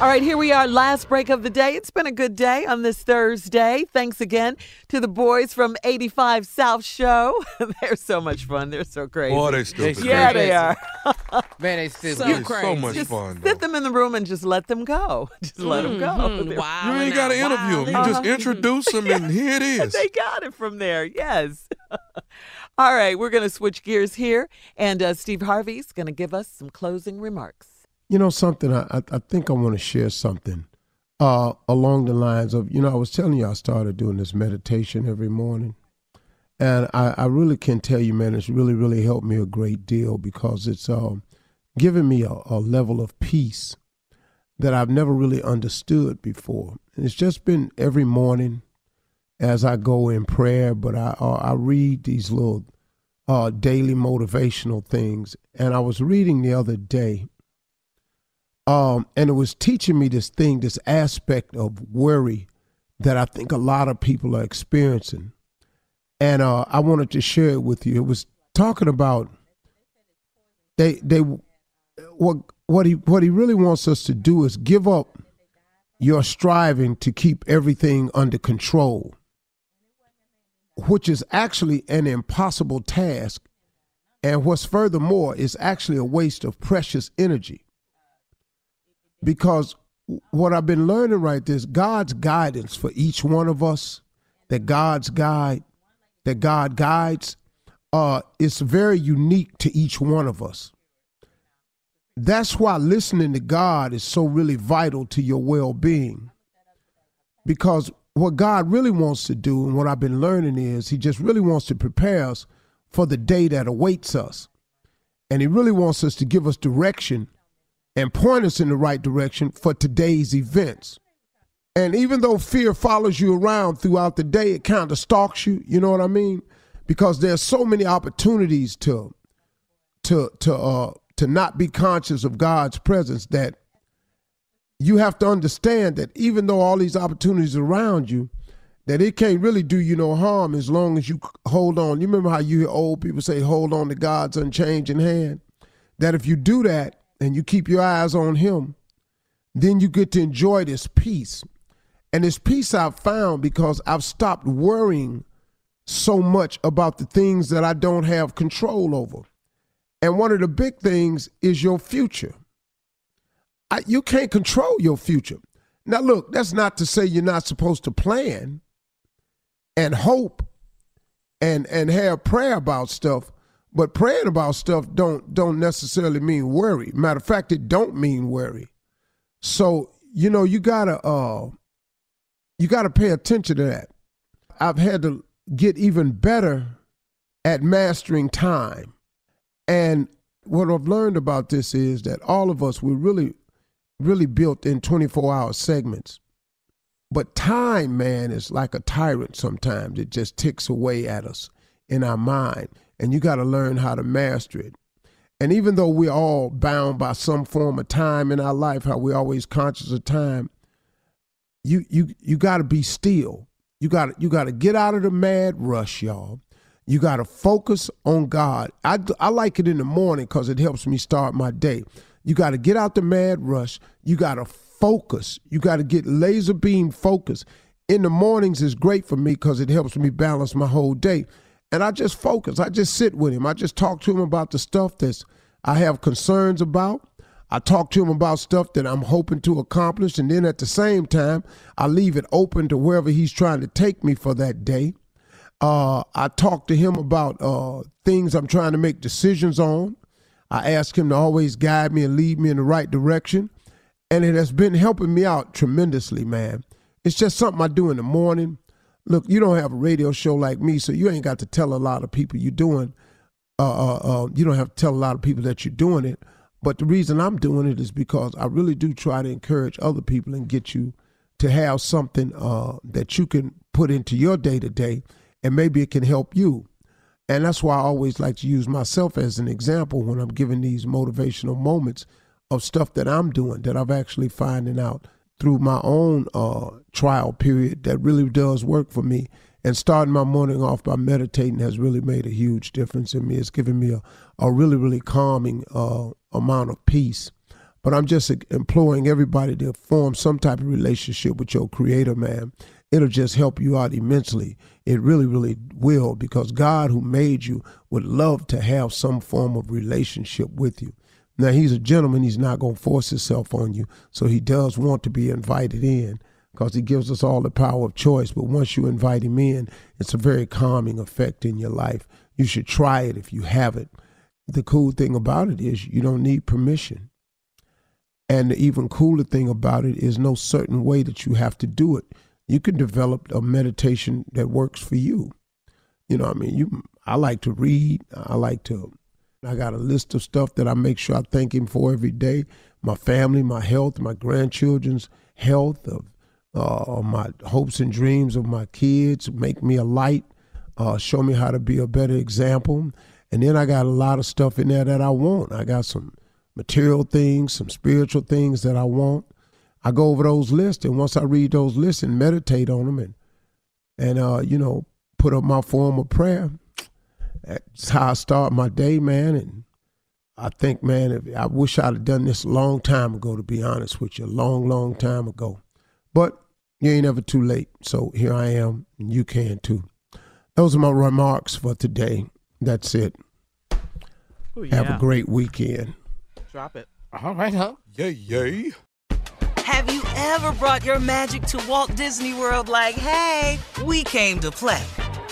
All right, here we are, last break of the day. It's been a good day on this Thursday. Thanks again to the boys from 85 South Show. They're so much fun. They're so crazy. Boy, they stupid. Yeah, they are. Man, they stupid. So It's crazy. so much Just fun. Sit them in the room and just let them go. Just let them go. Mhm. They're- Wow. You ain't got to interview them. You just introduce them, and here it is. They got it from there. Yes. All right, we're going to switch gears here, and uh, Steve Harvey's going to give us some closing remarks. You know something? I I, think I want to share something uh, along the lines of you know I was telling you I started doing this meditation every morning, and I, I really can tell you, man, it's really really helped me a great deal because it's um, given me a, a level of peace that I've never really understood before. And it's just been every morning as I go in prayer, but I uh, I read these little uh, daily motivational things, and I was reading the other day um, and it was teaching me this thing, this aspect of worry that I think a lot of people are experiencing. And uh, I wanted to share it with you. It was talking about they they what what he what he really wants us to do is give up your striving to keep everything under control, which is actually an impossible task. And what's furthermore is actually a waste of precious energy because what I've been learning right this God's guidance for each one of us, that God's guide, that God guides, uh, is very unique to each one of us. That's why listening to God is so really vital to your well being. Because what God really wants to do, and what I've been learning is, He just really wants to prepare us for the day that awaits us. And He really wants us to give us direction and point us in the right direction for today's events. And even though fear follows you around throughout the day, it kind of stalks you, you know what I mean? Because there's so many opportunities to to to uh to not be conscious of God's presence that you have to understand that even though all these opportunities around you, that it can't really do you no harm as long as you hold on. You remember how you hear old people say, hold on to God's unchanging hand? That if you do that and you keep your eyes on Him, then you get to enjoy this peace. And this peace I've found because I've stopped worrying so much about the things that I don't have control over. And one of the big things is your future. I, you can't control your future. Now, look, that's not to say you're not supposed to plan and hope and and have prayer about stuff, but praying about stuff don't don't necessarily mean worry. Matter of fact, it don't mean worry. So you know you gotta uh you gotta pay attention to that. I've had to get even better at mastering time, and what I've learned about this is that all of us we're really really built in 24 hour segments. But time, man, is like a tyrant sometimes. It just ticks away at us in our mind. And you got to learn how to master it. And even though we're all bound by some form of time in our life, how we're always conscious of time, you you you got to be still. You got you got to get out of the mad rush, y'all. You got to focus on God. I, I like it in the morning because it helps me start my day. You got to get out the mad rush. You got to focus. You got to get laser beam focus. In the mornings is great for me because it helps me balance my whole day. And I just focus. I just sit with him. I just talk to him about the stuff that I have concerns about. I talk to him about stuff that I'm hoping to accomplish. And then at the same time, I leave it open to wherever he's trying to take me for that day. Uh, I talk to him about uh, things I'm trying to make decisions on. I ask him to always guide me and lead me in the right direction. And it has been helping me out tremendously, man. It's just something I do in the morning. Look, you don't have a radio show like me, so you ain't got to tell a lot of people you're doing. Uh, uh, uh, you don't have to tell a lot of people that you're doing it. But the reason I'm doing it is because I really do try to encourage other people and get you to have something uh, that you can put into your day to day, and maybe it can help you. And that's why I always like to use myself as an example when I'm giving these motivational moments of stuff that I'm doing that I'm actually finding out through my own uh, trial period that really does work for me. And starting my morning off by meditating has really made a huge difference in me. It's given me a, a really, really calming uh, amount of peace. But I'm just imploring everybody to form some type of relationship with your creator, man it'll just help you out immensely. It really, really will, because God, who made you, would love to have some form of relationship with you. Now, He's a gentleman, He's not going to force Himself on you. So He does want to be invited in because He gives us all the power of choice. But once you invite Him in, it's a very calming effect in your life. You should try it if you haven't. The cool thing about it is you don't need permission. And the even cooler thing about it is no certain way that you have to do it you can develop a meditation that works for you. You know, I mean, you. I like to read. I like to. I got a list of stuff that I make sure I thank Him for every day. My family, my health, my grandchildren's health, of uh, my hopes and dreams of my kids. Make me a light. Uh, show me how to be a better example. And then I got a lot of stuff in there that I want. I got some material things, some spiritual things that I want. I go over those lists, and once I read those lists and meditate on them, and and uh, you know, put up my form of prayer. That's how I start my day, man. And I think, man, if, I wish I'd have done this a long time ago. To be honest with you, a long, long time ago. But you ain't ever too late. So here I am, and you can too. Those are my remarks for today. That's it. Ooh, yeah. Have a great weekend. Drop it. All right, huh? Yay, yay. Have you ever brought your magic to Walt Disney World like, hey, we came to play?